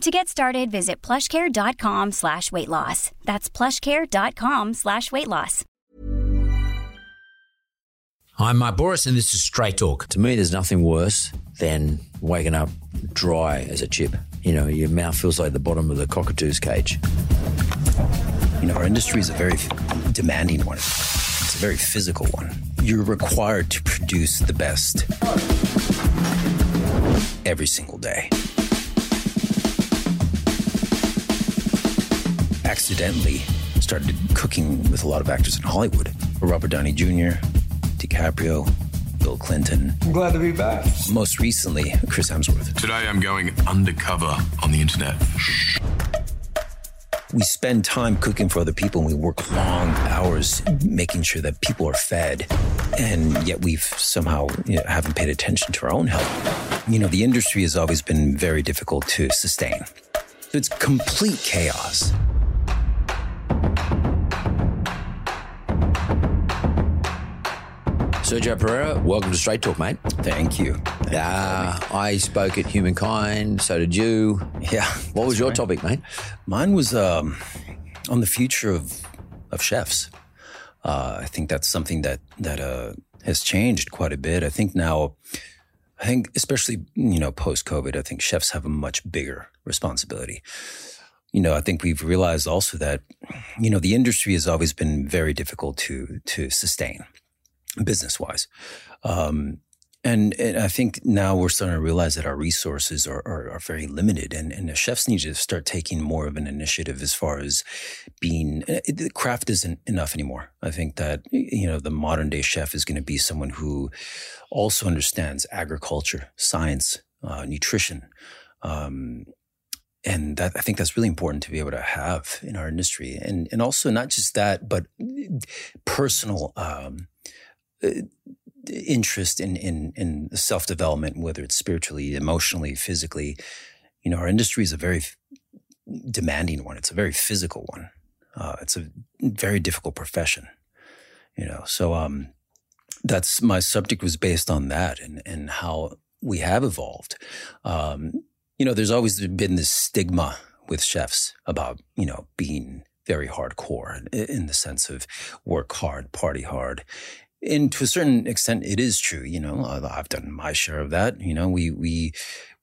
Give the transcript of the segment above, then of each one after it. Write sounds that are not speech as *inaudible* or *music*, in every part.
To get started, visit plushcare.com slash weight loss. That's plushcare.com slash weight loss. I'm Mark Bouris, and this is Straight Talk. To me, there's nothing worse than waking up dry as a chip. You know, your mouth feels like the bottom of the cockatoo's cage. You know, our industry is a very demanding one. It's a very physical one. You're required to produce the best every single day. Accidentally started cooking with a lot of actors in Hollywood. Robert Downey Jr., DiCaprio, Bill Clinton. I'm glad to be back. Most recently, Chris Hemsworth. Today I'm going undercover on the internet. We spend time cooking for other people and we work long hours making sure that people are fed. And yet we've somehow you know, haven't paid attention to our own health. You know, the industry has always been very difficult to sustain. So it's complete chaos. Sergio Perera, welcome to Straight Talk, mate. Thank you. Thank Uh, I spoke at Humankind, so did you. you. Yeah. What was your right. topic, mate? Mine was um, on the future of of chefs. Uh, I think that's something that that uh, has changed quite a bit. I think now, I think especially you know post COVID, I think chefs have a much bigger responsibility. You know, I think we've realized also that you know the industry has always been very difficult to to sustain business wise. Um, and, and I think now we're starting to realize that our resources are, are, are very limited, and, and the chefs need to start taking more of an initiative as far as being. It, the craft isn't enough anymore. I think that you know the modern day chef is going to be someone who also understands agriculture, science, uh, nutrition, um, and that I think that's really important to be able to have in our industry, and and also not just that, but personal. Um, uh, interest in in in self development, whether it's spiritually, emotionally, physically. You know, our industry is a very demanding one. It's a very physical one. Uh, it's a very difficult profession. You know, so um, that's my subject was based on that and and how we have evolved. Um, you know, there's always been this stigma with chefs about you know being very hardcore in, the sense of work hard, party hard, and to a certain extent, it is true. You know, I've done my share of that. You know, we we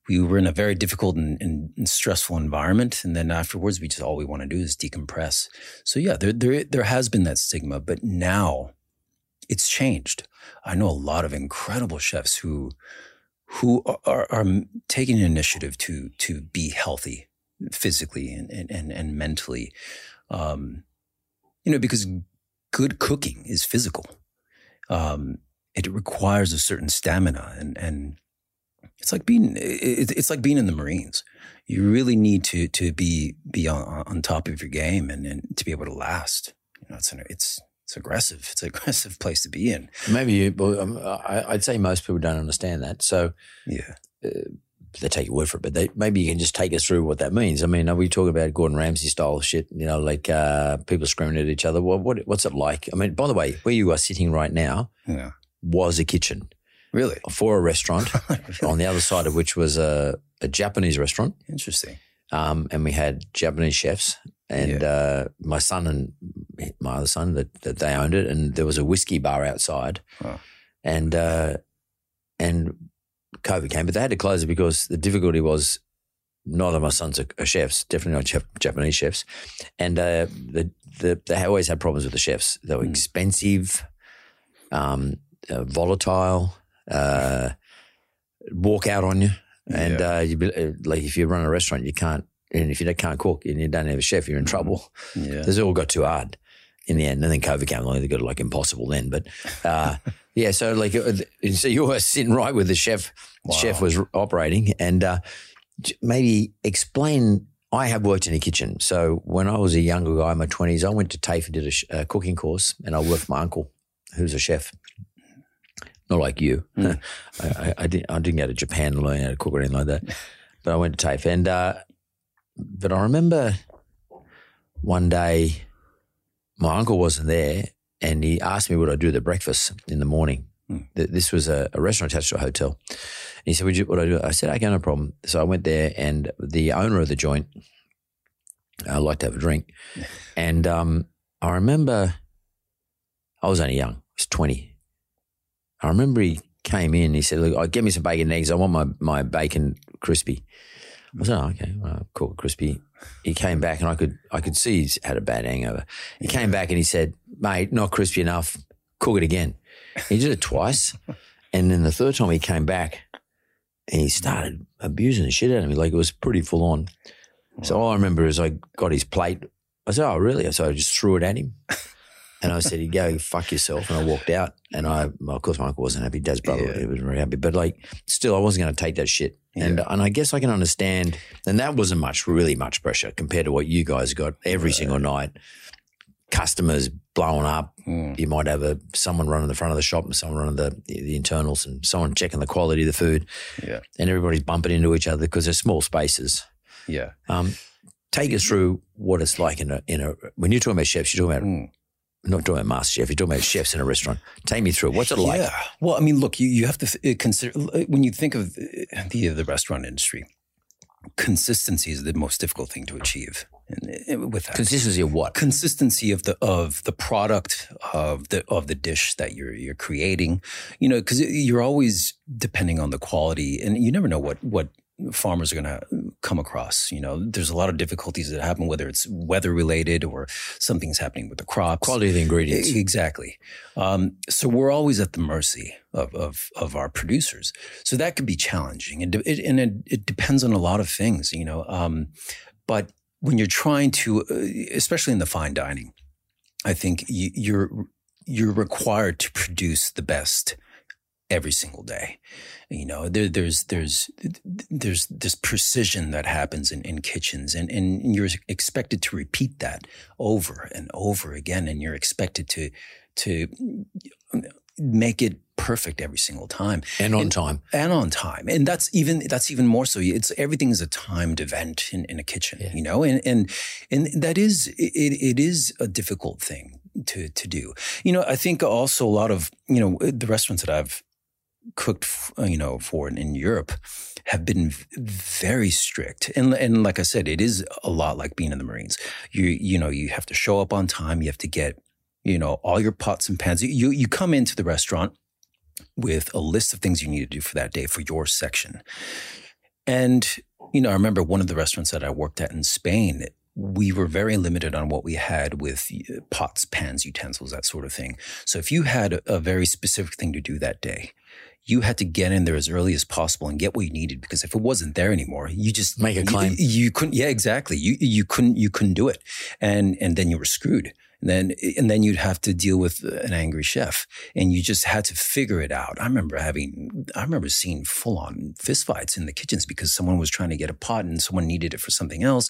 we were in a very difficult and, and, and stressful environment, and then afterwards, we just all we want to do is decompress. So yeah, there there there has been that stigma, but now it's changed. I know a lot of incredible chefs who who are, are taking initiative to to be healthy physically and and and mentally. Um, you know, because good cooking is physical um, it requires a certain stamina and and it's like being it, it's like being in the Marines. You really need to to be be on, on top of your game and, and to be able to last. You know, it's it's it's aggressive. It's an *laughs* aggressive place to be in. Maybe you, um, I, I'd say most people don't understand that. So Yeah. they take your word for it, but they, maybe you can just take us through what that means. I mean, are we talking about Gordon Ramsay style shit? You know, like uh, people screaming at each other. What, what what's it like? I mean, by the way, where you are sitting right now Yeah. was a kitchen Really for a restaurant, *laughs* on the other side of which was a, a Japanese restaurant. interesting. um, and we had Japanese chefs. And uh, my son and my other son that, that they owned it, and there was a whiskey bar outside, Wow. and uh, and COVID came, but they had to close it because the difficulty was neither of my sons are, are chefs, definitely not chef, Japanese chefs. And uh, the, the, they always had problems with the chefs. They were expensive, um, uh, volatile, uh, walk out on you. And uh, you be, uh, like if you run a restaurant, you can't, and if you can't cook and you don't have a chef, you're in trouble. Yeah. This all got too hard in the end. And then COVID came along, they got like impossible then. But uh, *laughs* yeah, so like, uh, so you were *laughs* sitting right with the chef, the chef was operating and uh, maybe explain. I have worked in a kitchen. So when I was a younger guy in my 20s, I went to TAFE and did a, sh- a cooking course and I worked for my uncle who's a chef. Not like you. *laughs* I, I, I, didn't, I didn't go to Japan to learn how to cook or anything like that. But I went to TAFE. And, uh, but I remember one day my uncle wasn't there and he asked me would I do the breakfast in the morning. Th- This was a, a restaurant attached to a hotel. And he said, Would you, would I do? I said, Okay, no problem. So I went there and the owner of the joint, I like to have a drink. *laughs* And um, I remember I was only young, I was 20. I remember he came in, he said, Look, oh, get me some bacon and eggs. I want my, my bacon crispy. I said, oh, okay, well, cool, crispy. He came back and I could I could see he's had a bad hangover. He came back and he said, mate, not crispy enough. Cook it again. He did it twice. *laughs* And then the third time he came back and he started abusing the shit out of me. Like it was pretty full on. So all I remember is I got his plate. I said, oh, really? So I just threw it at him. *laughs* And I said, you go fuck yourself. And I walked out. And I, well, of course, my uncle wasn't happy. Dad's brother, he was very happy. But like, still, I wasn't going to take that shit. And and I guess I can understand. And that wasn't much, really much pressure compared to what you guys got every single night. Customers blowing up. You might have a someone running the front of the shop and someone running the the internals and someone checking the quality of the food. Yeah. And everybody's bumping into each other because they're small spaces. Yeah. Um, take us through what it's like in a in a when you're talking about chefs, you're talking about not talking about master chef, you're talking about chefs in a restaurant. Take me through. What's it like? Yeah. Well, I mean, look, you, you have to uh, consider uh, when you think of uh, the, the the restaurant industry, consistency is the most difficult thing to achieve. And uh, with that, Consistency of what? consistency of the of the product of the of the dish that you're you're creating, you know, because you're always depending on the quality, and you never know what what farmers are going to come across. You know, there's a lot of difficulties that happen, whether it's weather related or something's happening with the crops. Quality of the ingredients. Exactly. Um, so we're always at the mercy of, of, of our producers. So that could be challenging. And it, and it, it depends on a lot of things, you know. Um, but when you're trying to, uh, especially in the fine dining, I think you're, you're required to produce the best every single day. You know, there, there's there's there's this precision that happens in, in kitchens, and and you're expected to repeat that over and over again, and you're expected to to make it perfect every single time. And on time. and on time. And that's even that's even more so. It's everything is a timed event in, in a kitchen you know? And and and that is it, it is a difficult thing to to do. You know i think also a lot of you know the restaurants that i've cooked uh, you know for in, europe have been very strict and and like i said it is a lot like being in the marines you you know you have to show up on time you have to get you know all your pots and pans you you come into the restaurant with a list of things you need to do for that day for your section. And, you know, I remember one of the restaurants that I worked at in Spain, we were very limited on what we had with pots, pans, utensils, that sort of thing. So if you had a very specific thing to do that day, you had to get in there as early as possible and get what you needed because if it wasn't there anymore, you just Make a you- claim. You, couldn't. Yeah, exactly. You you couldn't you couldn't do it, and and then you were screwed. And then and then you'd have to deal with an angry chef, and you just had to figure it out. I remember having I remember seeing full on fistfights in the kitchens because someone was trying to get a pot and someone needed it for something else.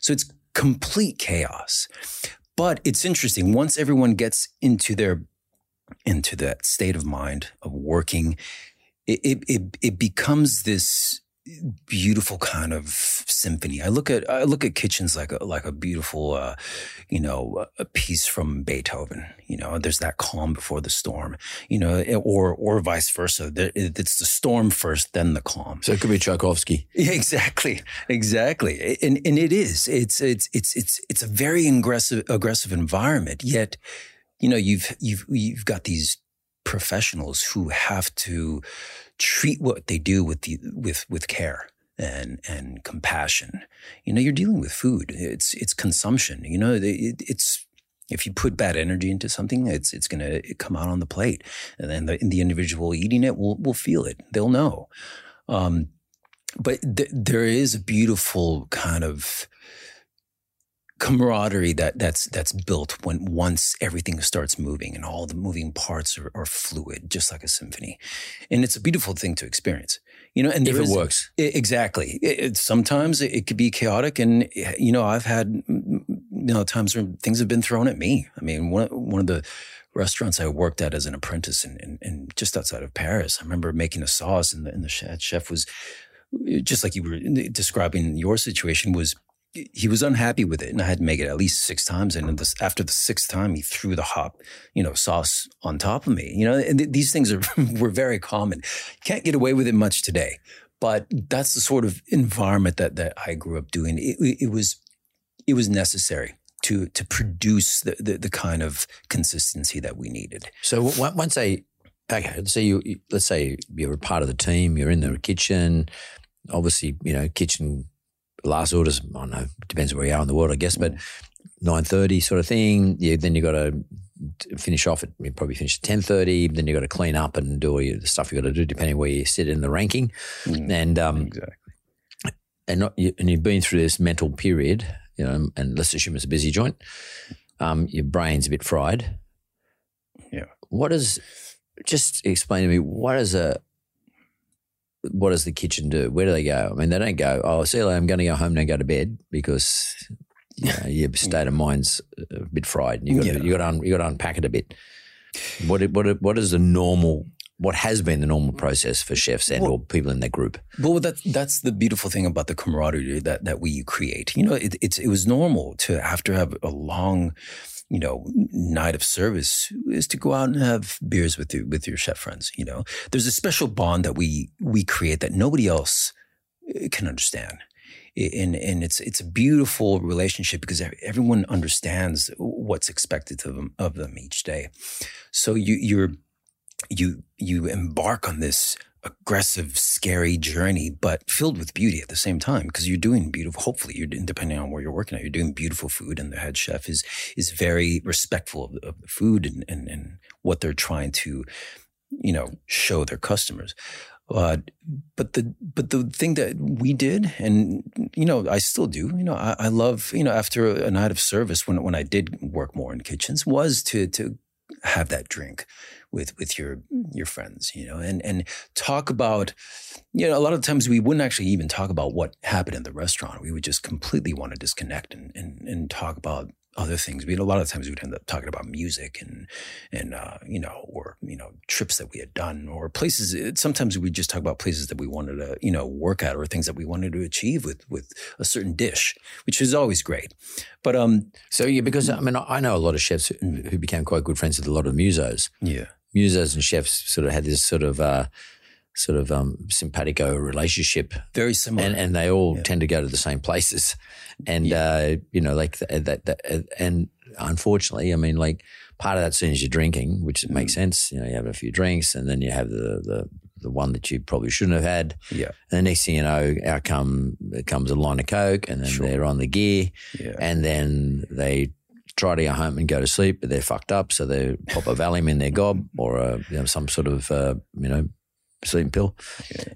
So it's complete chaos. But it's interesting once everyone gets into their into that state of mind of working, it it it, it becomes this beautiful kind of symphony. I look at I look at kitchens like a like a beautiful uh, you know a piece from Beethoven. You know, there's that calm before the storm. You know, or or vice versa. It's the storm first, then the calm. So it could be Tchaikovsky. Exactly, exactly, and and it is. It's it's it's it's it's a very aggressive aggressive environment. Yet, you know, you've you've you've got these professionals who have to treat what they do with the with with care. and and compassion. You know, you're dealing with food. It's it's consumption. You know, it, it's if you put bad energy into something, it's it's going to come out on the plate, and then the, the individual eating it will will feel it. They'll know. Um, but th- there is a beautiful kind of camaraderie that that's that's built when once everything starts moving and all the moving parts are, are fluid, just like a symphony, and it's a beautiful thing to experience. You know, and If it is- works. I- exactly. It, it- sometimes it, it could be chaotic, and eh, you know, I've had you know times where things have been thrown at me. I mean, one one of the restaurants I worked at as an apprentice in, in, in just outside of Paris, I remember making a sauce, and the, and the chef, chef was eh, just like you were eh, describing your situation was he was unhappy with it and I had to make it at least six times. And this, after the sixth time, he threw the hot, you know, sauce on top of me, you know, and th- these things are, *laughs* were very common. Can't get away with it much today, but that's the sort of environment that, that I grew up doing. It, it- was, it was necessary to, to produce the, the, the kind of consistency that we needed. So once I okay, let's say you- let's say you're a part of the team, you're in the kitchen. Obviously, you know, kitchen last orders. I don't know, depends where you are in the world, I guess, but nine thirty sort of thing. You, then you've got to finish off at you probably finish at ten thirty. Then you've got to clean up and do all your, the stuff you've got to do, depending where you sit in the ranking. And um, Exactly. and not you, and you've been through this mental period, you know, and let's assume it's a busy joint. Um, your brain's a bit fried. Yeah. What is? Just explain to me what is a. What does the kitchen do? Where do they go? I mean, they don't go. Oh, see, you later, I'm going to go home and go to bed because you know, your *laughs* state of mind's a bit fried. And you got Yeah. to, you got un, you got to unpack it a bit. What what what is the normal? What has been the normal process for chefs and or people in that group? Well, that's that's the beautiful thing about the camaraderie that that we create. You know, it, it's it was normal to after have a long, you know, night of service is to go out and have beers with your with your chef friends. You know, there's a special bond that we we create that nobody else uh, can understand. And and it's it's a beautiful relationship because everyone understands what's expected of them of them each day. So you you're you you embark on this aggressive, scary journey, but filled with beauty at the same time because you're doing beautiful. Hopefully, you're depending on where you're working at, you're doing beautiful food, and the head chef is is very respectful of, of the food and, and and what they're trying to, you know, show their customers. Uh, but the but the thing that we did, and you know, I still do. You know, I, I love you know after a night of service when when I did work more in kitchens was to to have that drink with with your your friends, you know, and and talk about, you know, a lot of times we wouldn't actually even talk about what happened in the restaurant. We would just completely want to disconnect and and, and talk about other things. We a lot of times we'd end up talking about music and and uh, you know, or you know, trips that we had done or places. Sometimes we just talk about places that we wanted to you know work at or things that we wanted to achieve with with a certain dish, which is always great. But um, So yeah, because I mean, I know a lot of chefs who, who became quite good friends with a lot of musos. yeah, Musos and chefs sort of had this sort of uh, sort of um, simpatico relationship, very similar. and and they all tend to go to the same places, and uh, you know, like th- that, that, and unfortunately, I mean, like part of that soon as you're drinking, which makes sense. You know, you have a few drinks, and then you have the the the one that you probably shouldn't have had. yeah, And the next thing you know, out come comes a line of coke, and then Sure. they're on the gear, yeah, and then they try to go home and go to sleep, but they're fucked up, so they pop a Valium in their gob or a, you know, some sort of uh, you know sleeping pill,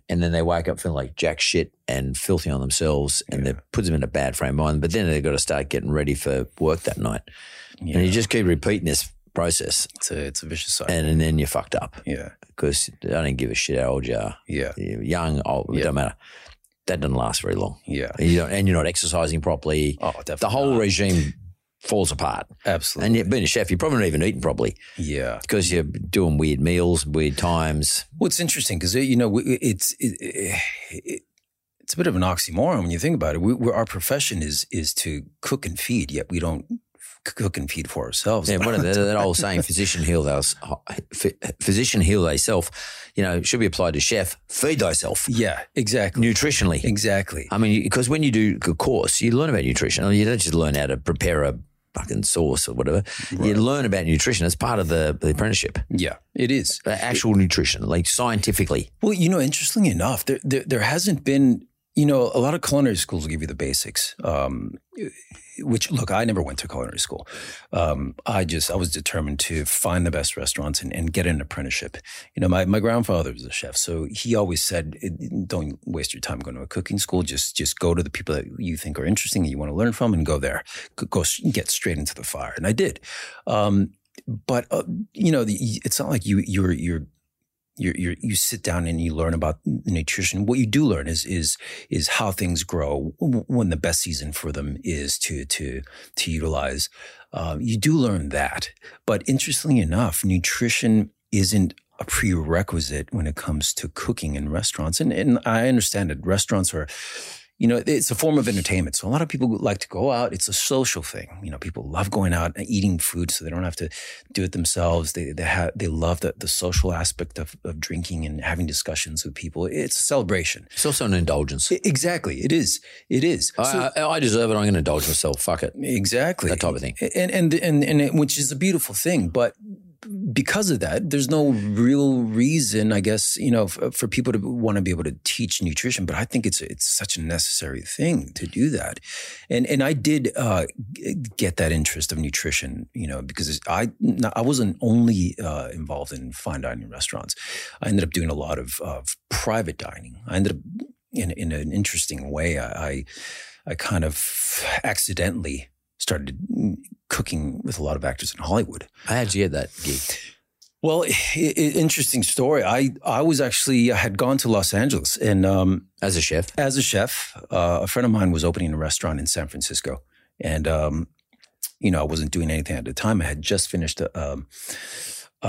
and then they wake up feeling like jack shit and filthy on themselves, and that puts them in a bad frame of mind. But then they've got to start getting ready for work that night, yeah. and you just keep repeating this process, it's a it's a vicious cycle. and, and then you're fucked up yeah, because I don't give a shit how old you are, yeah, You're young, old, it Yeah. don't matter. That doesn't last very long. yeah. And, you don't, and you're not exercising properly. Oh, definitely. the whole not. regime falls apart. absolutely. And you've been a chef, you're probably not even eating properly yeah. because you're doing weird meals, weird times. Well, it's interesting because uh, you know it's it, it, it's a bit of an oxymoron when you think about it. We, our profession is is to cook and feed, yet we don't cook and feed for ourselves. Yeah, what are that, that old saying, physician heal thou, physician heal thyself, you know, should be applied to chef, feed thyself yeah, exactly, nutritionally. exactly. I mean, because when you do a course, you learn about nutrition. You don't just learn how to prepare a fucking sauce or whatever. You learn about nutrition. It's part of the, the apprenticeship. Yeah, it is. Uh, Actual nutrition, like scientifically. Well, you know, interestingly enough, there there, there hasn't been you know, a lot of culinary schools will give you the basics. Um, which look, I never went to culinary school. Um, I just I was determined to find the best restaurants and, and, get an apprenticeship. You know, my, my grandfather was a chef, so he always said, "Don't waste your time going to a cooking school. Just just go to the people that you think are interesting and you want to learn from, and go there. Go get straight into the fire." And I did. Um, but uh, you know, the, it's not like you you're you're you you sit down and you learn about nutrition. What you do learn is is is how things grow when the best season for them is to to to utilize. Uh, you do learn that, but interestingly enough, nutrition isn't a prerequisite when it comes to cooking in restaurants. And and I understand that restaurants are you know, it's a form of entertainment. So a lot of people like to go out. It's a social thing. You know, people love going out and eating food so they don't have to do it themselves. They, they have, they love the, the social aspect of, of drinking and having discussions with people. It's a celebration. It's also an indulgence. It, exactly. It is. It is. I, I, I deserve it. I'm going to indulge myself. Fuck it. Exactly. That type of thing. And, and, and, and, it, which is a beautiful thing. But because of that, there's no real reason, I guess, you know, for, for people to want to be able to teach nutrition. But I think it's it's such a necessary thing to do that, and and I did uh, get that interest of nutrition, you know, because I I wasn't only uh, involved in fine dining restaurants. I ended up doing a lot of, of private dining. I ended up in in an interesting way. I, I, I kind of accidentally started cooking with a lot of actors in Hollywood. How'd you get that gig? Well, it, it, interesting story. I I was actually I had gone to Los Angeles and um, as a chef. As a chef, uh, a friend of mine was opening a restaurant in San Francisco, and um, you know I wasn't doing anything at the time. I had just finished a, um,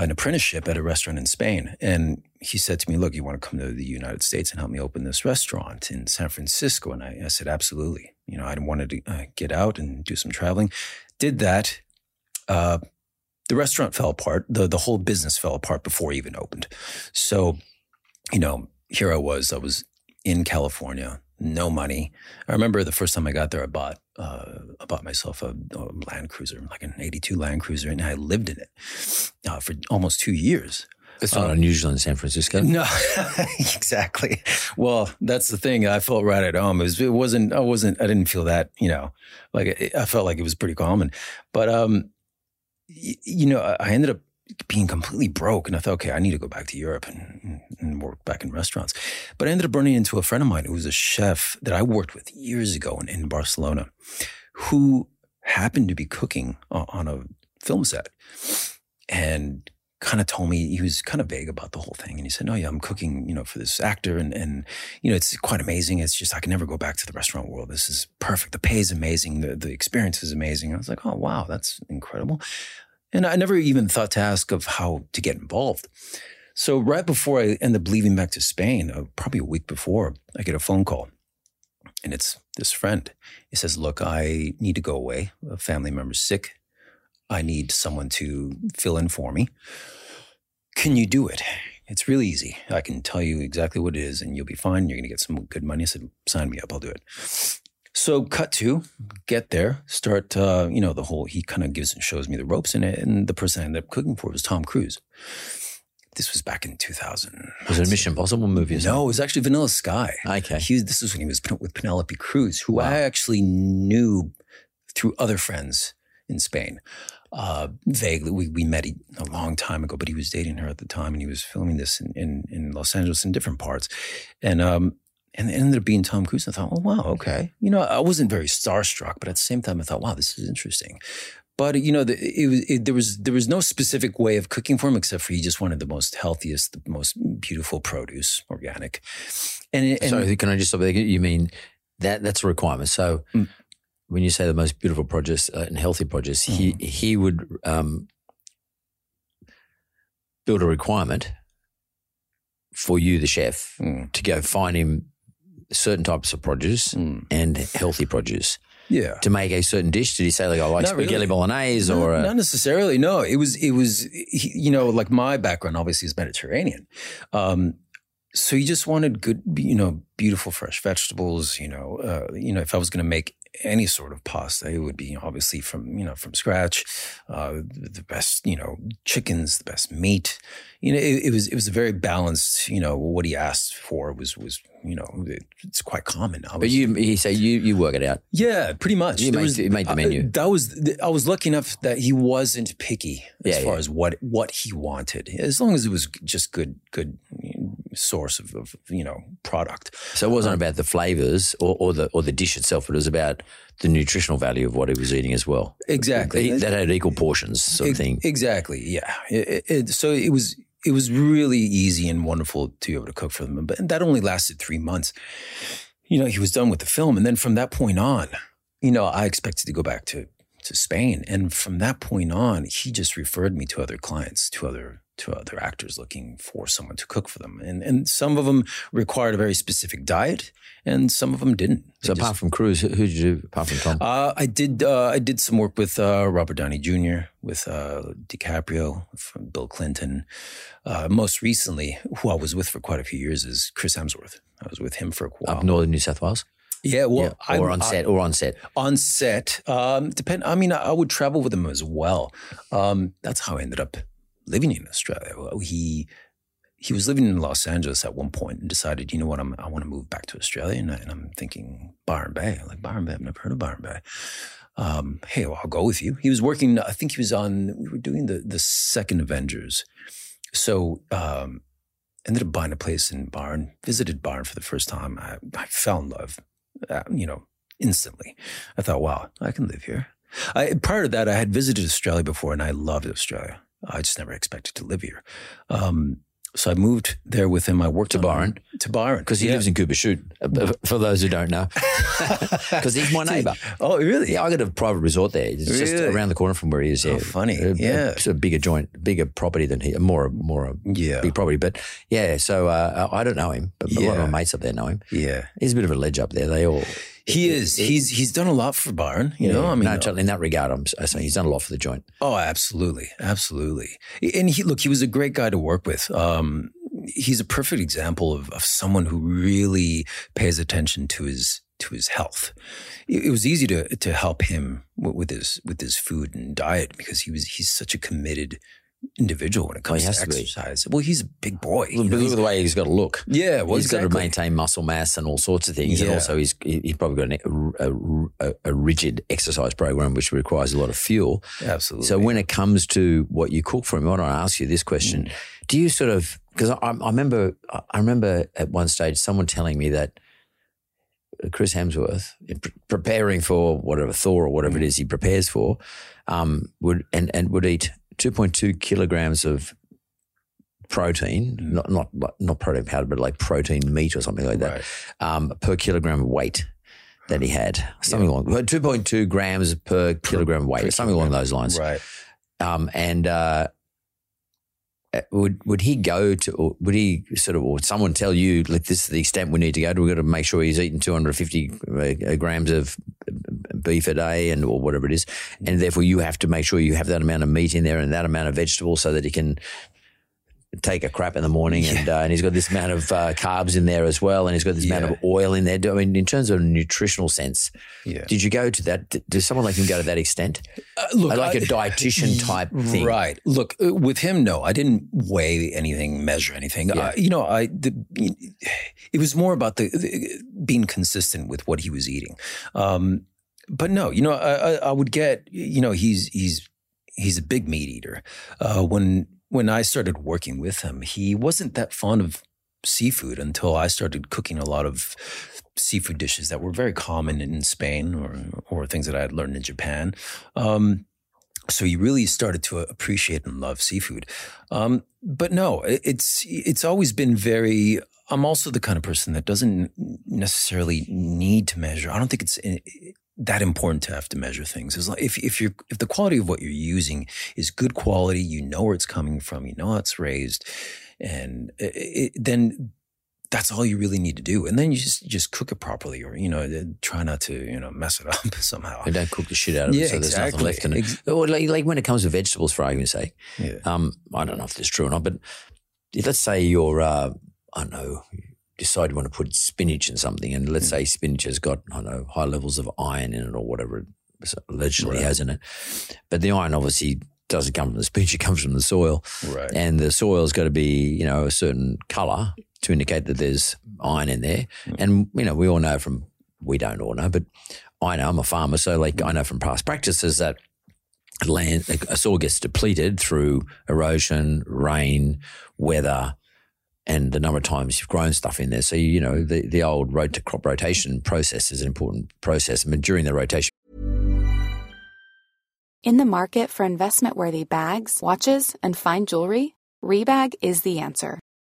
an apprenticeship at a restaurant in Spain, and he said to me, "Look, you want to come to the United States and help me open this restaurant in San Francisco?" And I, I said, "Absolutely." You know, I wanted to uh, get out and do some traveling did that. Uh, the restaurant fell apart. The the whole business fell apart before it even opened. So, you know, here I was. I was in California, no money. I remember the first time I got there, I bought uh, I bought myself a, a, Land Cruiser, like an '82 Land Cruiser, and I lived in it uh, for almost two years. It's not um, unusual in San Francisco. No, *laughs* exactly. Well, that's the thing. I felt right at home. It, was, it wasn't. I wasn't. I didn't feel that. You know, like it, I felt like it was pretty common. But um, y- you know, I ended up being completely broke, and I thought, okay, I need to go back to Europe and, and work back in restaurants. But I ended up running into a friend of mine who was a chef that I worked with years ago in, in Barcelona, who happened to be cooking on a film set, and kind of told me he was kind of vague about the whole thing and he said no yeah i'm cooking you know for this actor and and you know it's quite amazing. It's just i can never go back to the restaurant world. This is perfect. The pay is amazing. The, the experience is amazing. I was like oh wow that's incredible and i never even thought to ask of how to get involved so right before i end up leaving back to spain uh, probably a week before i get a phone call and it's this friend he says look i need to go away a family member's sick I need someone to fill in for me. Can you do it? It's really easy. I can tell you exactly what it is and you'll be fine. You're going to get some good money. I said, sign me up. I'll do it. So cut to get there, start, uh, you know, the whole, he kind of gives and shows me the ropes in it. And the person I ended up cooking for was Tom Cruise. This was back in 2000. Was it a Mission Impossible movie? No, it was actually Vanilla Sky. Okay. He, this was when he was with Penelope Cruz, who wow. I actually knew through other friends in Spain uh, vaguely. We, we met a long time ago, but he was dating her at the time and he was filming this in, in, in Los Angeles in different parts. And, um, and it ended up being Tom Cruise. I thought, oh, wow, okay. You know, I wasn't very starstruck, but at the same time, I thought, wow, this is interesting. But you know, the, it was it, there was there was no specific way of cooking for him except for he just wanted the most healthiest, the most beautiful produce, organic. And, and can I just stop there? You mean that that's a requirement? So mm when you say the most beautiful produce uh, and healthy produce, mm. he he would um, build a requirement for you, the chef, mm. to go find him certain types of produce mm. and healthy produce. Yeah. To make a certain dish, did he say like I like not spaghetti really. bolognese no, or a- not necessarily? No, it was it was you know like my background obviously is Mediterranean, um, so he just wanted good you know beautiful fresh vegetables. You know, uh, you know if I was going to make any sort of pasta. It would be obviously from you know from scratch, uh, the best you know chickens, the best meat. You know, it, it was it was a very balanced. You know, what he asked for was was you know it, it's quite common. I But you, you say you you work it out. yeah, pretty much. You made- you made the menu. that was I was lucky enough that he wasn't picky as Yeah, far yeah. as what what he wanted, as long as it was just good good source of, of you know product. So it wasn't about the flavors or, or the or the dish itself. It was about the nutritional value of what he was eating as well. Exactly. That had equal portions, sort of thing. Exactly. Yeah. It- it- so it was it was really easy and wonderful to be able to cook for them. But that only lasted three months. You know, he was done with the film, and then from that point on, you know, I expected to go back to to Spain, and from that point on, he just referred me to other clients, to other to other actors looking for someone to cook for them, and and some of them required a very specific diet, and some of them didn't. So They apart from Cruise, who did you do apart from Tom? uh, I did. Uh, I did some work with uh, Robert Downey Jr., with uh, DiCaprio, from Bill Clinton. Uh, most recently, who I was with for quite a few years, is Chris Hemsworth. I was with him for a while. Up northern New South Wales, yeah, well, yeah. or I'm- on I- set, or on set. on set. Um, depend. I mean, I, I would travel with him as well. Um, that's how I ended up living in Australia. He he was living in Los Angeles at one point and decided, you know what, I'm, I want to move back to Australia. And, I, I'm thinking Byron Bay. I'm like Byron Bay. I've never heard of Byron Bay. Um, hey, well, I'll go with you. He was working. I think he was on. We were doing the the second Avengers. So um, ended up buying a place in Byron. Visited Byron for the first time. I, I fell in love. Uh, you know, instantly. I thought, wow, I can live here. I, prior to that, I had visited Australia before and I loved Australia. I just never expected to live here. Um, so I moved there with him. I worked To on- Byron? To Byron. Because he Yeah. lives in Coopers Shoot, uh, for those who don't know. *laughs* Because he's my neighbour. Oh, really? Yeah, I got a private resort there. It's just Really? around the corner from where he is. Yeah. Oh, funny. A- Yeah. It's a bigger joint, bigger property than he, more, more a Yeah. big property. But yeah, so uh, I don't know him, but a lot of my mates up there know him. Yeah. He's a bit of a ledge up there. They all. He is. He's he's done a lot for Byron. You know, I mean, no, totally, in that regard, I'm I say he's done a lot for the joint. Oh, absolutely, absolutely. And he look, he was a great guy to work with. Um, he's a perfect example of, of someone who really pays attention to his to his health. It, it was easy to to help him with, with his with his food and diet because he was he's such a committed individual when it Oh, comes to be. exercise. Well, he's a big boy. you Look at the way he's got to look. yeah, well, he's got to maintain muscle mass and all sorts of things. And also, he's he- he's probably got an, a, a, a rigid exercise program which requires a lot of fuel. Absolutely. So when it comes to what you cook for him, I want to ask you this question: Mm. Do you sort of because I, I remember I remember at one stage someone telling me that Chris Hemsworth, in pre- preparing for whatever Thor or Mm. whatever it is he prepares for, um, would and and would eat two point two kilograms of protein, Mm. not not not protein powder, but like protein meat or something like that, Right. um, per kilogram of weight that he had, something along two point two grams per kilogram of weight, per something along those lines. right. Um, and uh, would would he go to? Or would he sort of, or would someone tell you, like this is the extent we need to go to? We've got to make sure he's eating two hundred fifty uh, grams of beef a day, and or whatever it is, and therefore you have to make sure you have that amount of meat in there and that amount of vegetables so that he can take a crap in the morning, and uh, and he's got this amount of uh, carbs in there as well, and he's got this amount of oil in there. I mean, in terms of nutritional sense, Yeah. did you go to that? Does someone like him go to that extent? Uh, look, like a I- dietitian *laughs* type thing. Right. Look, uh, with him, no, I didn't weigh anything, measure anything. Yeah. Uh, you know, I the, *sighs* it was more about the, the being consistent with what he was eating. Um, but no, you know, I, I, I would get, you know, he's he's he's a big meat eater. Uh, when when I started working with him, he wasn't that fond of seafood until I started cooking a lot of seafood dishes that were very common in Spain or or things that I had learned in Japan. Um, so he really started to appreciate and love seafood. Um, but no, it- it's it's always been very. I'm also the kind of person that doesn't necessarily need to measure. I don't think it's that important to have to measure things. It's like if if you're if the quality of what you're using is good quality, you know where it's coming from, you know how it's raised, and it, it, then that's all you really need to do. And then you just just cook it properly, or you know, eh, try not to you know mess it *laughs* up somehow. And don't cook the shit out of it, Yeah, so there's nothing left in it. Ex- Or like, like when it comes to vegetables, for argument's sake, Yeah. um, I don't know if this is true or not, but let's say you're, uh, I don't know, decide you want to put spinach in something, and let's hmm. say spinach has got I don't know high levels of iron in it or whatever it allegedly Right. has in it, but the iron obviously doesn't come from the *laughs* spinach; it comes from the soil, Right. and the soil's got to be you know a certain color to indicate that there's iron in there, hmm. and you know we all know from we don't all know, but I know I'm a farmer, so like I hmm. know from past practices that land a soil gets depleted through erosion, rain, weather, and the number of times you've grown stuff in there. So you know the the old road to crop rotation process is an important process. I mean, during the rotation. In the market for investment worthy bags, watches, and fine jewelry, Rebag is the answer.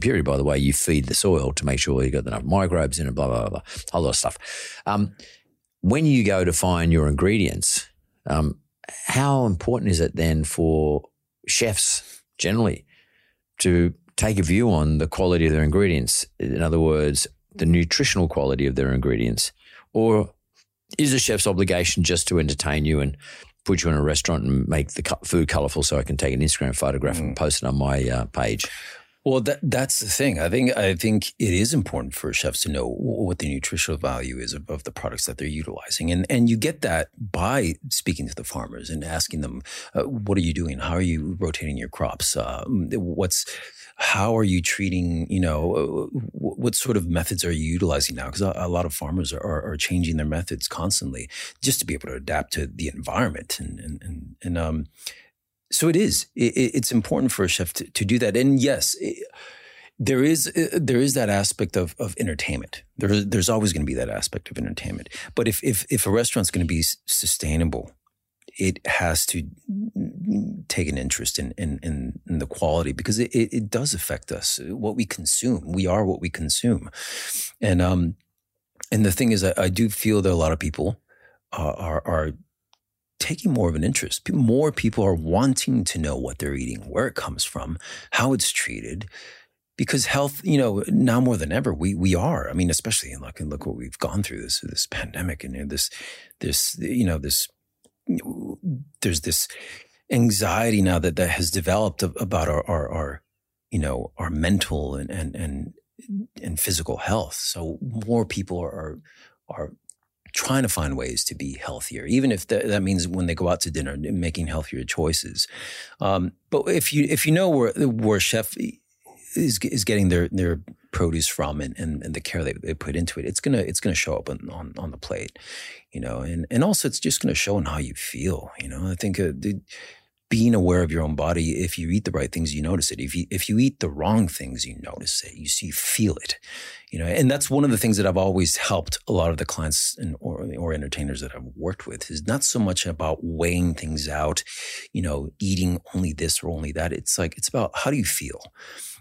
Purity, by the way, you feed the soil to make sure you've got enough microbes in it, blah, blah, blah, blah, a whole lot of stuff. Um, when you go to find your ingredients, um, how important is it then for chefs generally to take a view on the quality of their ingredients? In other words, the nutritional quality of their ingredients? Or is a chef's obligation just to entertain you and put you in a restaurant and make the food colorful so I can take an Instagram photograph and post it on my uh, page? Well, that that's the thing. I think I think it is important for chefs to know what the nutritional value is of, of the products that they're utilizing, and and you get that by speaking to the farmers and asking them, uh, "What are you doing? How are you rotating your crops? Um, what's how are you treating? You know, uh, wh- what sort of methods are you utilizing now? Because a, a lot of farmers are, are changing their methods constantly just to be able to adapt to the environment, and and and, and um, so it is. It, it- it's important for a chef to, to do that. And yes, it- there is uh, there is that aspect of of entertainment. There's always going to be that aspect of entertainment. But if if if a restaurant's going to be sustainable, it has to take an interest in in, in, in the quality because it, it, it does affect us. What we consume, we are what we consume, and um and the thing is, I, I do feel that a lot of people uh, are are taking more of an interest. More people are wanting to know what they're eating, where it comes from, how it's treated, because health, you know, now more than ever, we we are. I mean, especially in look and look what we've gone through this this pandemic and this this you know this there's this anxiety now that that has developed about our our, our you know our mental and and and and physical health. So more people are are trying to find ways to be healthier, even if that, that means when they go out to dinner, making healthier choices. Um, but if you if you know where where chef is is getting their their produce from and, and, and the care they, they put into it, it's gonna it's gonna show up on, on, on the plate, you know, and and also it's just gonna show in how you feel, you know. I think uh, the, being aware of your own body, if you eat the right things, you notice it. If you if you eat the wrong things, you notice it. You see, you feel it, you know. And that's one of the things that I've always helped a lot of the clients and or, or entertainers that I've worked with is not so much about weighing things out, you know, eating only this or only that. It's like it's about how do you feel.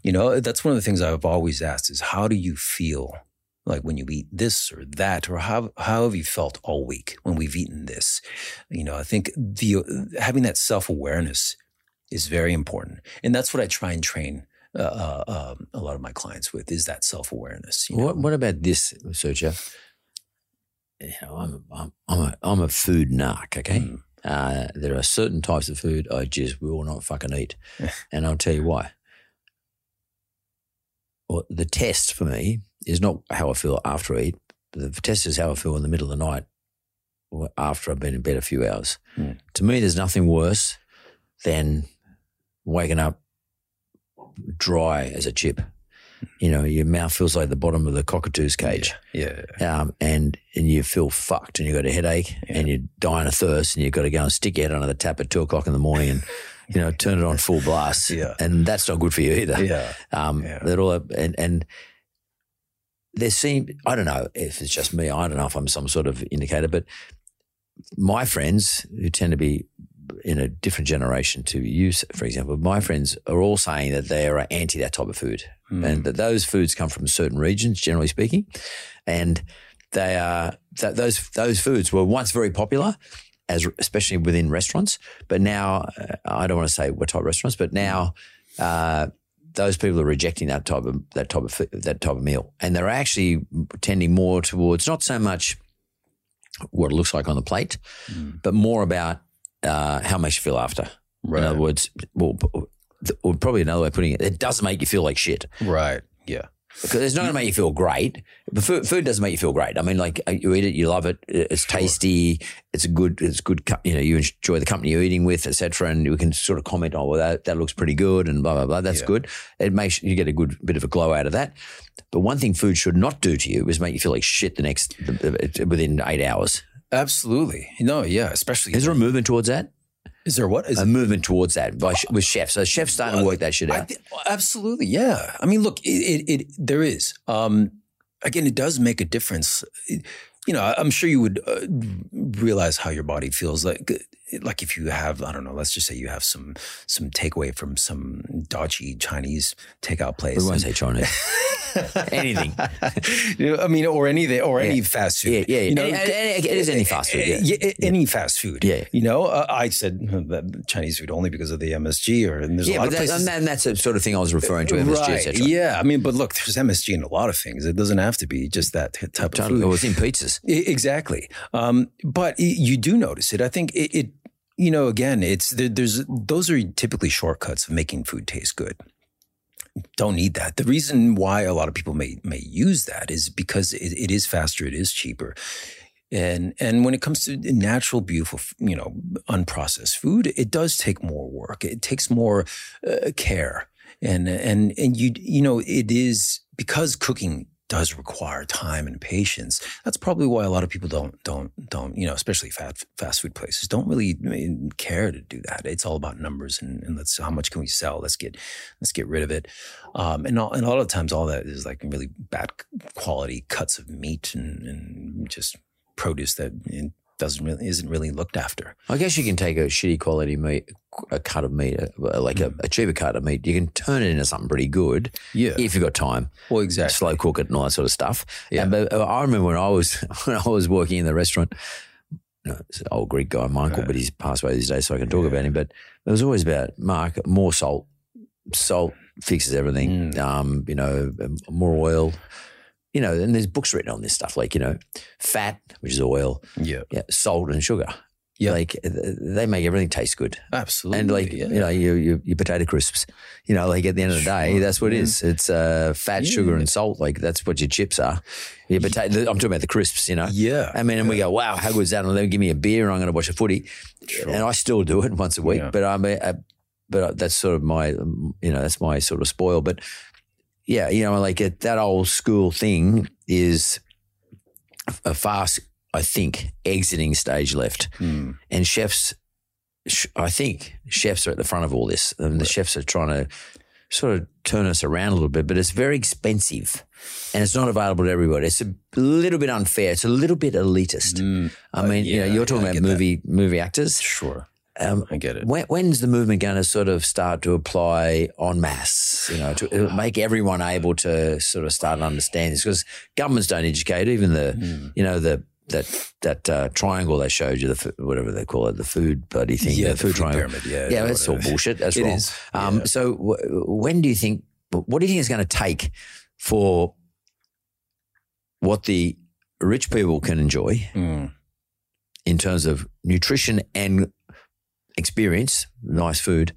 You know, that's one of the things I've always asked is how do you feel like when you eat this or that, or how how have you felt all week when we've eaten this? You know, I think the having that self awareness is very important, and that's what I try and train uh, uh, um, a lot of my clients with is that self awareness. What, what about this, researcher? You know, I'm, I'm, I'm, a, I'm a food narc, okay? Mm. Uh, there are certain types of food I just will not fucking eat. *laughs* and I'll tell you why. Well, the test for me is not how I feel after I eat. The test is how I feel in the middle of the night or after I've been in bed a few hours. Mm. To me, there's nothing worse than waking up dry as a chip. You know, your mouth feels like the bottom of the cockatoo's cage. Yeah. Um, and and you feel fucked, and you've got a headache, and you're dying of thirst, and you've got to go and stick your head under the tap at two o'clock in the morning, and *laughs* you know turn it on full blast. Yeah. and that's not good for you either. Yeah. Um, Yeah. that all and and there seem I don't know if it's just me. I don't know if I'm some sort of indicator, but my friends who tend to be in a different generation to you, for example, my friends are all saying that they are anti that type of food, Hmm. and that those foods come from certain regions, generally speaking, and they are that those those foods were once very popular. As especially within restaurants, but now uh, I don't want to say what type of restaurants, but now uh, those people are rejecting that type of that type of that type of meal, and they're actually tending more towards not so much what it looks like on the plate, but more about uh, how it makes you feel after. In other words, well, probably another way of putting it, it doesn't make you feel like shit Right. Yeah. Because it's not going to make you feel great. But food, food doesn't make you feel great. I mean, like uh, you eat it, you love it, it's tasty, it's a good, it's good. You know, you enjoy the company you're eating with, etc. And you can sort of comment, oh, well, that, that looks pretty good, and blah blah blah. That's Yeah. good. It makes you get a good bit of a glow out of that. But one thing food should not do to you is make you feel like shit the next within eight hours. Absolutely. No. Yeah. Especially. Is there a movement towards that? Is there what? Is A movement towards that by, with chefs. So chefs starting to work that shit out. thi- absolutely, yeah. I mean, look, it, it, it there is. Um, again, it does make a difference. It- you know, I- I'm sure you would uh, realize how your body feels like. Like if you have, I don't know, let's just say you have some some takeaway from some dodgy Chinese takeout place. we won't say Chinese. *laughs* Anything. You know, I mean, or anything, or any fast food. Yeah, yeah. You know, Any- any- it is any fast food, yeah. a- any fast food. Yeah. You know, uh, I said that Chinese food only because of the MSG, or and there's a Yeah, lot but of that, places. and that's the sort of thing I was referring to, MSG, right. Yeah, I mean, but look, there's MSG in a lot of things. It doesn't have to be just that type of Totally. food. It was in pizzas. Exactly. Um, but you do notice it. I think it, it you know, again, it's there, there's those are typically shortcuts of making food taste good. Don't need that. The reason why a lot of people may may use that is because it, it is faster, it is cheaper. And and when it comes to natural, beautiful, you know, unprocessed food, it does take more work. It takes more uh, care, and and and you you know it is because cooking does require time and patience. That's probably why a lot of people don't don't don't you know, especially fast fast food places, don't really care to do that. It's all about numbers and, and let's how much can we sell? Let's get let's get rid of it. Um, and all, and a lot of times, all that is like really bad quality cuts of meat and, and just produce that doesn't really isn't really looked after. I guess you can take a shitty quality meat, a cut of meat, uh, like a, a cheaper cut of meat. You can turn it into something pretty good Yeah. if you've got time. Well, exactly. Slow cook it and all that sort of stuff. Yeah. And, but uh, I remember when I was *laughs* when I was working in the restaurant. Know, it's an old Greek guy, Michael, but he's passed away these days, so I can talk about him. But it was always about Mark, more salt. Salt fixes everything. Mm. Um, you know, more oil. You know, and there's books written on this stuff, like you know, fat, which is oil, Yeah. yeah, salt and sugar. Yeah. like they make everything taste good. Absolutely. And like yeah. you know, your, your your potato crisps, you know, like at the end of the day, Sure, that's what it yeah. is. It's uh, fat, sugar, and salt. Like that's what your chips are. Your potato. I'm talking about the crisps. You know. Yeah. I mean, and we go, wow, how good is that? And then give me a beer, and I'm going to watch a footy, and I still do it once a week. Yeah. But I mean, uh, but that's sort of my, you know, that's my sort of spoil. But yeah, you know, like it, that old school thing is a fast, I think, exiting stage left Mm. and chefs sh- i think chefs are at the front of all this and the chefs are trying to sort of turn us around a little bit but it's very expensive and it's not available to everybody it's a little bit unfair it's a little bit elitist Mm. i mean you know you're talking about get that. movie movie actors Sure. Um, I get it. when, when's the movement going to sort of start to apply en masse, you know, to make everyone able to sort of start to understand this? Because governments don't educate, even the, Hmm. you know, the, that that uh, triangle they showed you, the whatever they call it, the food buddy thing, Yeah, the, the food, food triangle. pyramid, yeah, yeah, that's all bullshit. That's It wrong. is, Um, yeah. So, w- when do you think? What do you think is going to take for what the rich people can enjoy Mm. in terms of nutrition and experience, nice food.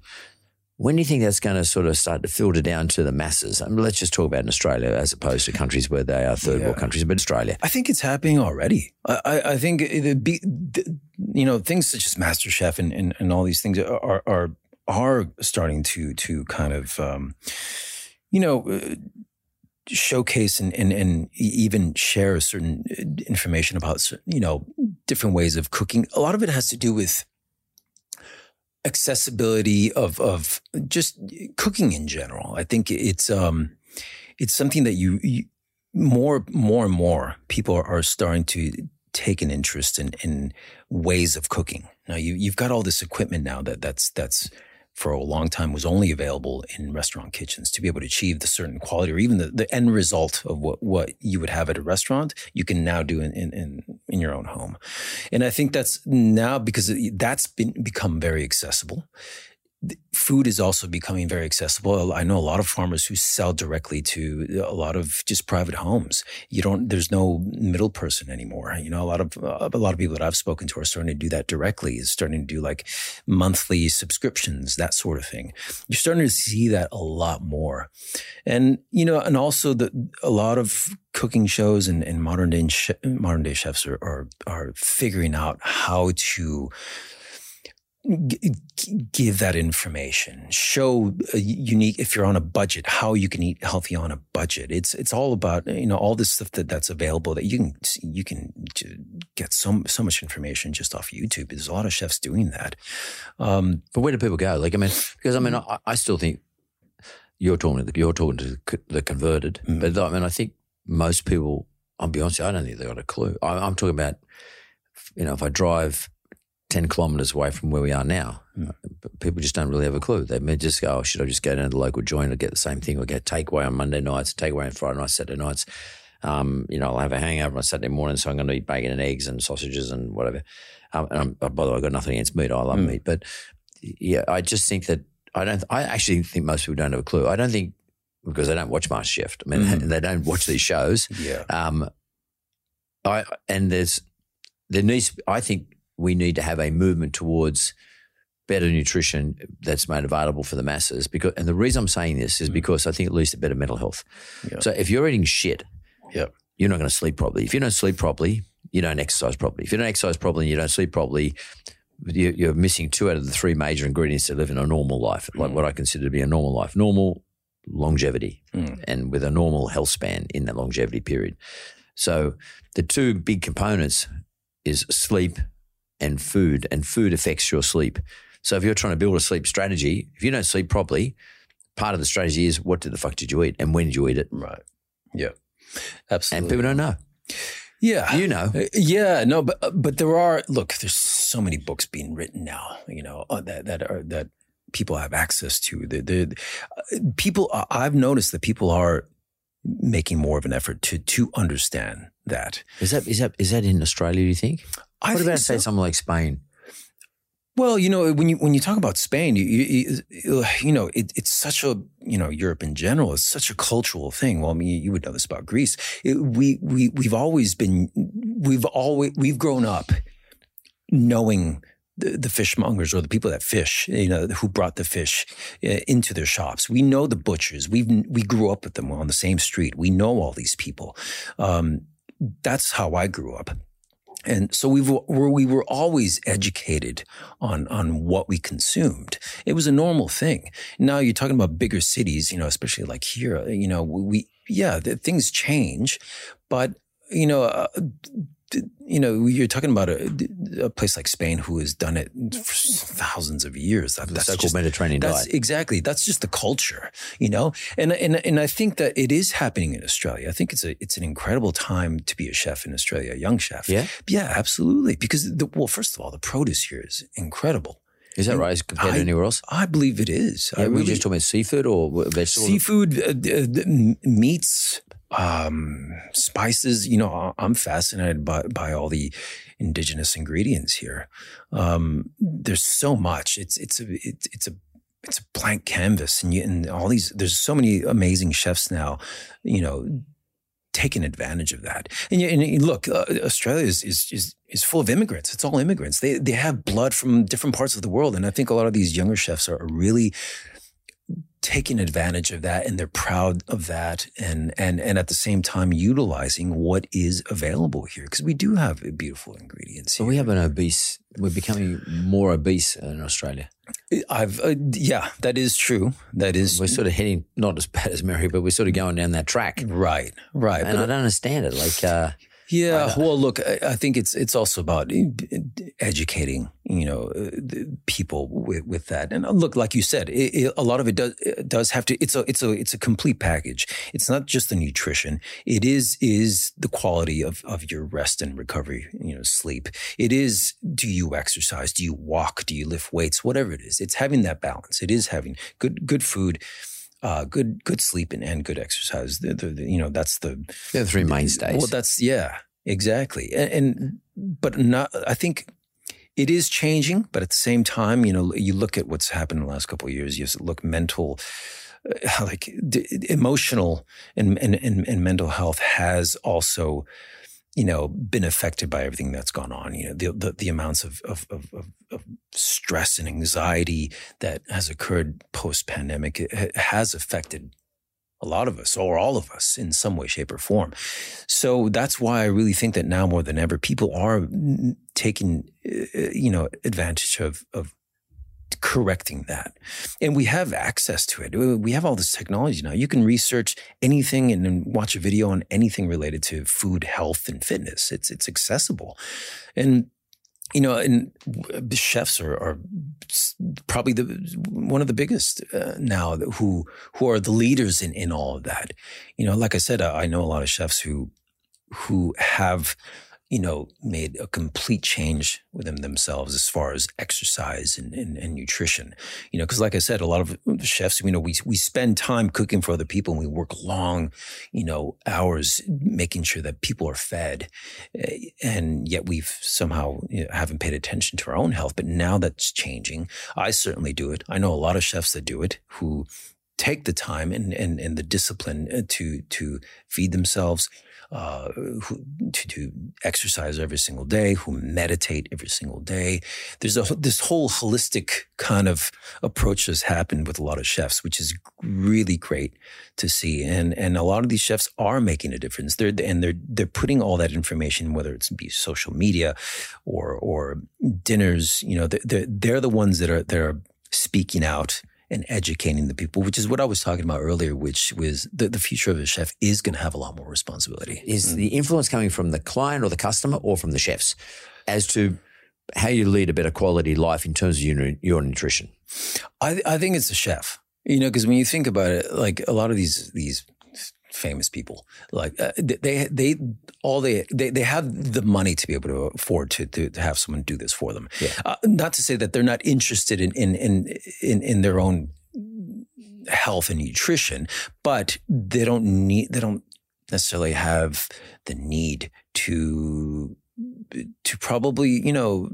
When do you think that's going to sort of start to filter down to the masses? I mean, let's just talk about in Australia as opposed to countries where they are third world countries, but Australia. I think it's happening already. I, I, I think be, the- you know things such as MasterChef and, and, and all these things are are are starting to to kind of um, you know uh, showcase and, and, and even share certain uh, information about, you know, different ways of cooking. A lot of it has to do with accessibility of, of just cooking in general. I think it's, um, it's something that you, you more, more and more people are, are starting to take an interest in, in ways of cooking. Now you, you've got all this equipment now that that's, that's, for a long time was only available in restaurant kitchens to be able to achieve the certain quality or even the, the end result of what, what you would have at a restaurant, you can now do in, in, in your own home. And I think that's now because that's been become very accessible food is also becoming very accessible. I know a lot of farmers who sell directly to uh, a lot of just private homes. You don't, there's no middle person anymore. You know, a lot of, uh, a lot of people that I've spoken to are starting to do that directly, is starting to do like monthly subscriptions, that sort of thing. You're starting to see that a lot more. And, you know, and also the, a lot of cooking shows and, and modern day, modern day chefs are, are, are figuring out how to, give that information. Show a unique if you're on a budget how you can eat healthy on a budget. It's it's all about you know all this stuff that that's available that you can you can get so so much information just off youtube. There's a lot of chefs doing that. Um, but where do people go? Like i mean because i mean i, I still think you're talking to the, you're talking to the converted. Mm. but i mean i think most people i'll be honest i don't think they've got a clue. I, i'm talking about you know if i drive 10 kilometres away from where we are now. Mm. People just don't really have a clue. They may just go, oh, should I just go down to the local joint and get the same thing or get takeaway on Monday nights, takeaway on Friday nights, Saturday nights. Um, you know, I'll have a hangover on Saturday morning, so I'm going to eat bacon and eggs and sausages and whatever. Um, and I'm, by the way, I've got nothing against meat. I love mm. meat. But yeah, I just think that I don't, I actually think most people don't have a clue. I don't think because they don't watch MasterChef. I mean, mm. *laughs* they don't watch these shows. Yeah. Um, I, and there's, there needs, I think we need to have a movement towards better nutrition that's made available for the masses. Because, and the reason I'm saying this is mm. because I think it leads to better mental health. Yeah. So if you're eating shit, yeah. you're not going to sleep properly. If you don't sleep properly, you don't exercise properly. If you don't exercise properly and you don't sleep properly, you're missing two out of the three major ingredients to live in a normal life, like mm. what I consider to be a normal life. Normal longevity mm. and with a normal health span in that longevity period. So the two big components is sleep and food, and food affects your sleep. So if you're trying to build a sleep strategy, if you don't sleep properly, part of the strategy is what did the fuck did you eat and when did you eat it? Right. Yeah. Absolutely. And people don't know. Yeah. You know. Uh, yeah, no, but uh, but there are look, there's so many books being written now, you know, uh, that that are that people have access to. The, the people I've noticed that people are making more of an effort to to understand that. Is that is that is that in Australia, do you think? I what about so. say something like Spain? Well, you know, when you when you talk about Spain, you you, you know, it, it's such a you know Europe in general is such a cultural thing. Well, I mean, you would know this about Greece. It, we we we've always been we've always we've grown up knowing the, the, fishmongers or the people that fish, you know, who brought the fish uh, into their shops. We know the butchers. We we grew up with them on the same street. We know all these people. Um, that's how I grew up. And so we were, we were always educated on, on what we consumed. It was a normal thing. Now you're talking about bigger cities, you know, especially like here, you know, we, yeah, the, things change, but, you know, uh, you know, you're talking about a, a, place like Spain who has done it for thousands of years. That, that's just, Mediterranean that's, diet. Exactly. That's just the culture, you know? And, and, and I think that it is happening in Australia. I think it's a, it's an incredible time to be a chef in Australia, a young chef. Yeah. Yeah, absolutely. Because the, well, first of all, the produce here is incredible. Is that right compared I, to anywhere else? I believe it is. Yeah, I really, we just talking about seafood or vegetables? Seafood, uh, uh, meats, um, spices. You know, I'm fascinated by, by all the indigenous ingredients here. Um, there's so much. It's it's a it's, a it's a blank canvas, and, you, and all these. There's so many amazing chefs now. You know, taking advantage of that. And, and look, uh, Australia is, is, is is full of immigrants. It's all immigrants. They they have blood from different parts of the world, and I think a lot of these younger chefs are really taking advantage of that and they're proud of that and and and at the same time utilizing what is available here because we do have beautiful ingredients So we have an obese. We're becoming more obese in Australia. i've uh, yeah that is true that is We're sort of heading not as bad as Mary, but we're sort of going down that track. right right And I don't understand it. Like, uh, Yeah, well, look, I, I think it's it's also about eh, educating, you know, eh, the people with, with that. And uh, look, like you said, it, it, a lot of it does it does have to. It's a it's a it's a complete package. It's not just the nutrition. It is is the quality of of your rest and recovery. You know, sleep. It is. Do you exercise? Do you walk? Do you lift weights? Whatever it is, it's having that balance. It is having good good food. Uh, good, good sleep and, and good exercise. The, the, the, you know, that's the the three mainstays. well, that's yeah, exactly. And, and but not. I think it is changing, but at the same time, you know, you look at what's happened in the last couple of years. You look mental, uh, like d- emotional and, and and and mental health has also. You know, been affected by everything that's gone on. You know, the the, the amounts of, of of of stress and anxiety that has occurred post pandemic has affected a lot of us or all of us in some way, shape, or form. So that's why I really think that now more than ever, people are taking, uh, you know, advantage of, of correcting that. And we have access to it. We have all this technology now. You can research anything and watch a video on anything related to food, health, and fitness. It's, it's accessible. And you know, and chefs are, are probably the one of the biggest uh, now who who are the leaders in in all of that. You know, like I said, I know a lot of chefs who who have you know made a complete change within themselves as far as exercise and, and, and nutrition. You know, because like I said, a lot of chefs, you know, we we spend time cooking for other people, and we work long, you know, hours making sure that people are fed, eh, and yet we've somehow you know, haven't paid attention to our own health. But now that's changing. I certainly do it. I know a lot of chefs that do it who take the time and, and, and the discipline uh, to to feed themselves, uh, who, to do exercise every single day, who meditate every single day. There's a this whole holistic kind of approach that's happened with a lot of chefs, which is really great to see. And and a lot of these chefs are making a difference. They're and they're they're putting all that information, whether it's be social media or or dinners. You know, they're they're the ones that are they're speaking out and educating the people, which is what I was talking about earlier, which was the, the future of a chef is going to have a lot more responsibility. Is mm. the influence coming from the client or the customer or from the chefs as to how you lead a better quality life in terms of your, your nutrition? I, I think it's the chef, you know, because when you think about it, like a lot of these, these, famous people like uh, they they all they, they they have the money to be able to afford to to, to have someone do this for them Yeah. uh, not to say that they're not interested in in in in, in their own health and nutrition but they don't need they don't necessarily have the need to to probably you know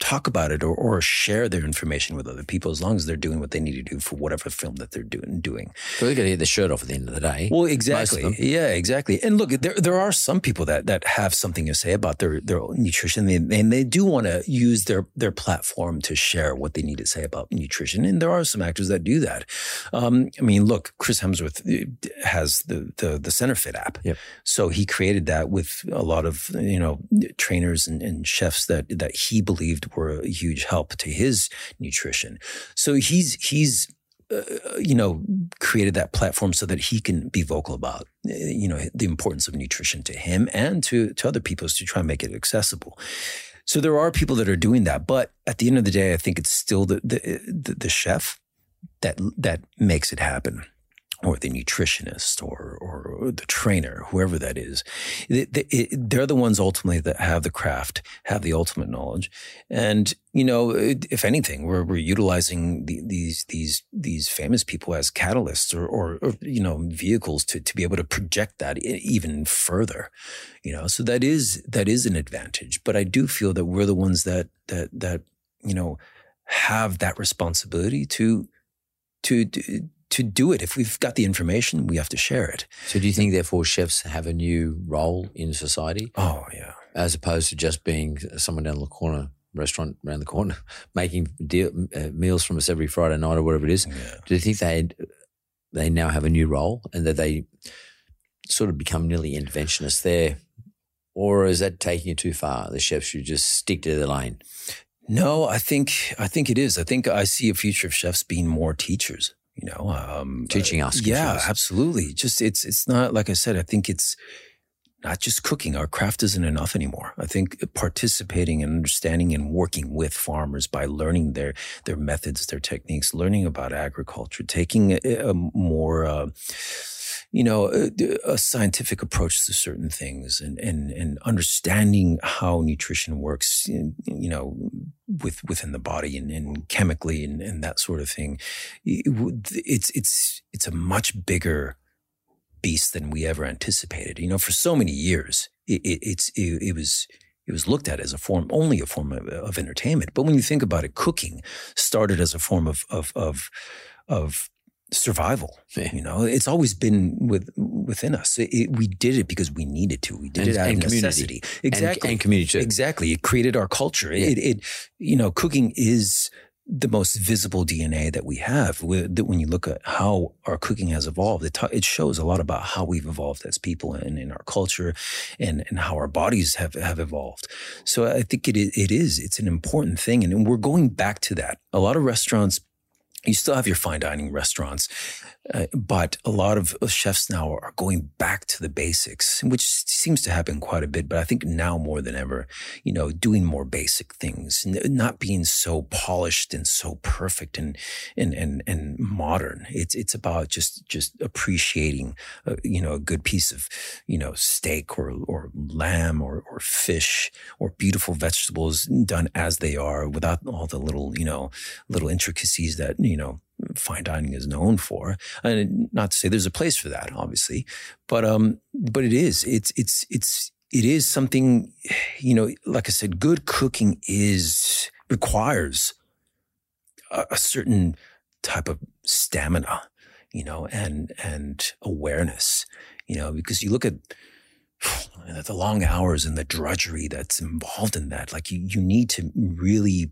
talk about it or, or share their information with other people as long as they're doing what they need to do for whatever film that they're doing doing So they're going to get the shirt off at the end of the day. well, exactly. Yeah, exactly. And look, there there are some people that that have something to say about their their nutrition, and they, and they do want to use their their platform to share what they need to say about nutrition. And there are some actors that do that. Um, I mean, look, Chris Hemsworth uh, has the the the Centr Fit app, Yep. so he created that with a lot of you know trainers and, and chefs that that he believed were a huge help to his nutrition. So he's he's uh, you know, created that platform so that he can be vocal about, you know, the importance of nutrition to him and to, to other people to try and make it accessible. So there are people that are doing that, but at the end of the day, I think it's still the, the, the chef that, that makes it happen or the nutritionist or, or the trainer, whoever that is. They're the ones ultimately that have the craft, have the ultimate knowledge. And, you know, if anything, we're, we're utilizing the, these, these, these famous people as catalysts or, or, or, you know, vehicles to, to be able to project that even further, you know, so that is, that is an advantage. But I do feel that we're the ones that, that, that, you know, have that responsibility to, to, to, to do it. If we've got the information, we have to share it. So do you think, therefore, chefs have a new role in society Oh, yeah. as opposed to just being someone down the corner restaurant around the corner *laughs* making deal, uh, meals from us every Friday night or whatever it is. Do you think they they now have a new role and that they sort of become nearly interventionists there, or is that taking it too far? The chefs should just stick to their lane. No, I think I think it is. I think I see a future of chefs being more teachers. You know, um, Teaching us, Yeah, confused. absolutely. Just it's it's not like I said. I think it's not just cooking. Our craft isn't enough anymore. I think participating and understanding and working with farmers by learning their their methods, their techniques, learning about agriculture, taking a, a more uh, you know, uh, a, a scientific approach to certain things and, and, and understanding how nutrition works, you know, with, within the body and, and chemically and, and that sort of thing. It's, it's, it's a much bigger beast than we ever anticipated. You know, for so many years, it, it it's, it, it was, it was looked at as a form, only a form of, of, entertainment. But when you think about it, cooking started as a form of, of, of, of survival. You know, it's always been with within us. It, it, we did it because we needed to. We did And- it out and of community. necessity. Exactly. And, and community. Exactly. It created our culture. Yeah. It, it, you know, cooking is the most visible DNA that we have. That When you look at how our cooking has evolved, it, ta- it shows a lot about how we've evolved as people and in our culture and, and how our bodies have, have evolved. So I think it, it is, it's an important thing. And we're going back to that. A lot of restaurants, you still have your fine dining restaurants, uh, but a lot of chefs now are going back to the basics, which seems to happen quite a bit. But I think now more than ever, you know, doing more basic things, not being so polished and so perfect and and and and modern. It's it's about just just appreciating, uh, you know, a good piece of, you know, steak or or lamb or or fish or beautiful vegetables done as they are, without all the little you know little intricacies that you know fine dining is known for. And not to say there's a place for that, obviously, but um, but it is. It's it's it's it is something, you know. Like I said, good cooking is requires a, a certain type of stamina, you know, and and awareness, you know, because you look at *sighs* the long hours and the drudgery that's involved in that. Like you, you need to really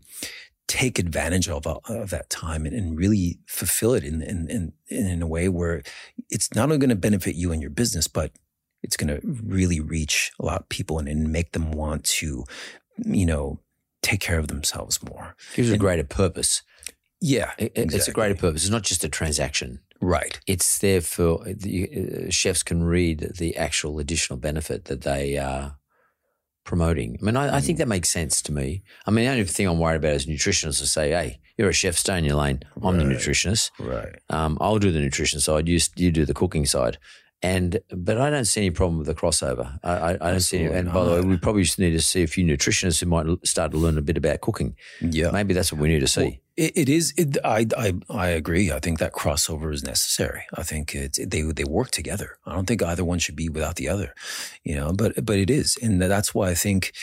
take advantage of, of that time and, and really fulfill it in, in, in, in a way where it's not only going to benefit you and your business, but it's going to really reach a lot of people and, and make them want to, you know, take care of themselves more. Gives a greater purpose. Yeah. It- It's a greater purpose. It's not just a transaction. Right. It's there for the uh, chefs can read the actual additional benefit that they are promoting. I mean, I, I think that makes sense to me. I mean, the only thing I'm worried about as a nutritionist is say, hey, you're a chef, stay in your lane. I'm the nutritionist. Right. Um, I'll do the nutrition side. You you do the cooking side. And but I don't see any problem with the crossover. I, I, I don't see. Any, and by the way, we probably just need to see a few nutritionists who might start to learn a bit about cooking. Yeah. Maybe that's what we need to see. It, it is. It, I, I I agree. I think that crossover is necessary. I think it's they they work together. I don't think either one should be without the other. You know, but but it is, and that's why I think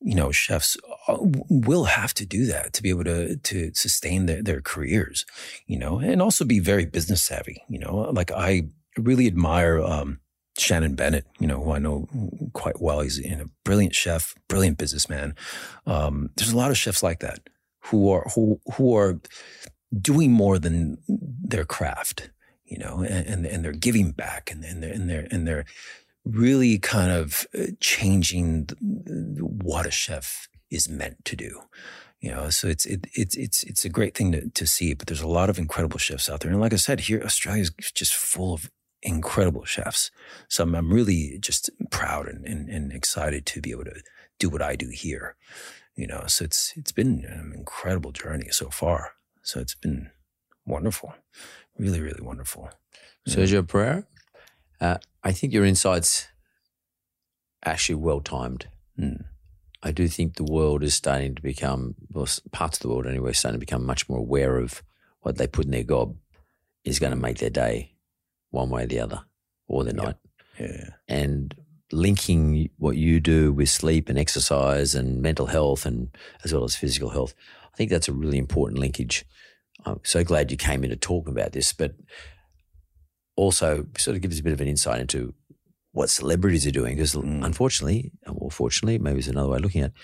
you know chefs uh, will have to do that to be able to to sustain their their careers. You know, and also be very business savvy. You know, like I really admire. Um, Shannon Bennett, you know, who I know quite well. He's a brilliant chef, brilliant businessman. Um, there's a lot of chefs like that who are who who are doing more than their craft, you know, and and, and they're giving back, and and they're and they're and they're really kind of uh, changing what a chef is meant to do. You know, so it's it, it's it's it's a great thing to, to see. But there's a lot of incredible chefs out there, and like I said, here Australia is just full of incredible chefs. So I'm, I'm really just proud and, and and excited to be able to do what I do here. You know, so it's it's been an incredible journey so far. So it's been wonderful, really, really wonderful. Sergio Perera, uh, I think your insights actually well timed. Mm. I do think the world is starting to become, well, parts of the world anyway, starting to become much more aware of what they put in their gob is going to make their day one way or the other, or their Yep. night. Yeah, And linking what you do with sleep and exercise and mental health, and as well as physical health, I think that's a really important linkage. I'm so glad you came in to talk about this, but also sort of give us a bit of an insight into what celebrities are doing because Mm. unfortunately or fortunately maybe it's another way of looking at it,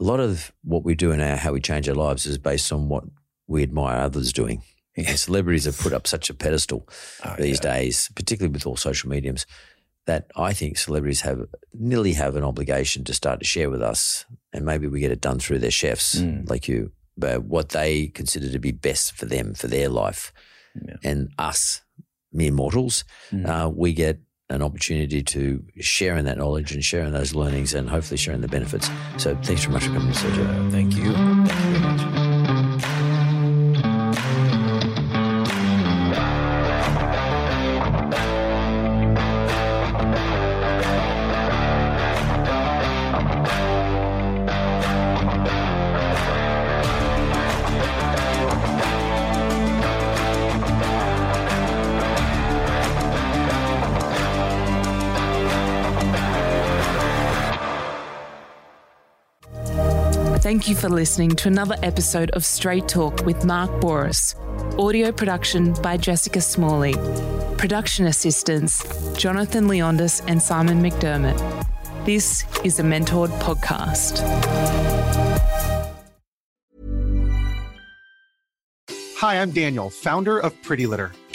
a lot of what we do and how we change our lives is based on what we admire others doing. Yeah. Celebrities have put up such a pedestal Oh, these yeah. days, particularly with all social mediums, that I think celebrities have nearly have an obligation to start to share with us, and maybe we get it done through their chefs Mm. like you, but what they consider to be best for them for their life, Yeah. and us mere mortals, Mm. uh, we get an opportunity to share in that knowledge and share in those learnings, and hopefully share in the benefits. So thanks very much for coming, Sergio. Thank you. Thank you very much. Thank you for listening to another episode of Straight Talk with Mark Bouris. Audio production by Jessica Smalley. Production assistants Jonathan Leondis and Simon McDermott. This is a Mentored podcast. Hi, I'm Daniel, founder of Pretty Litter.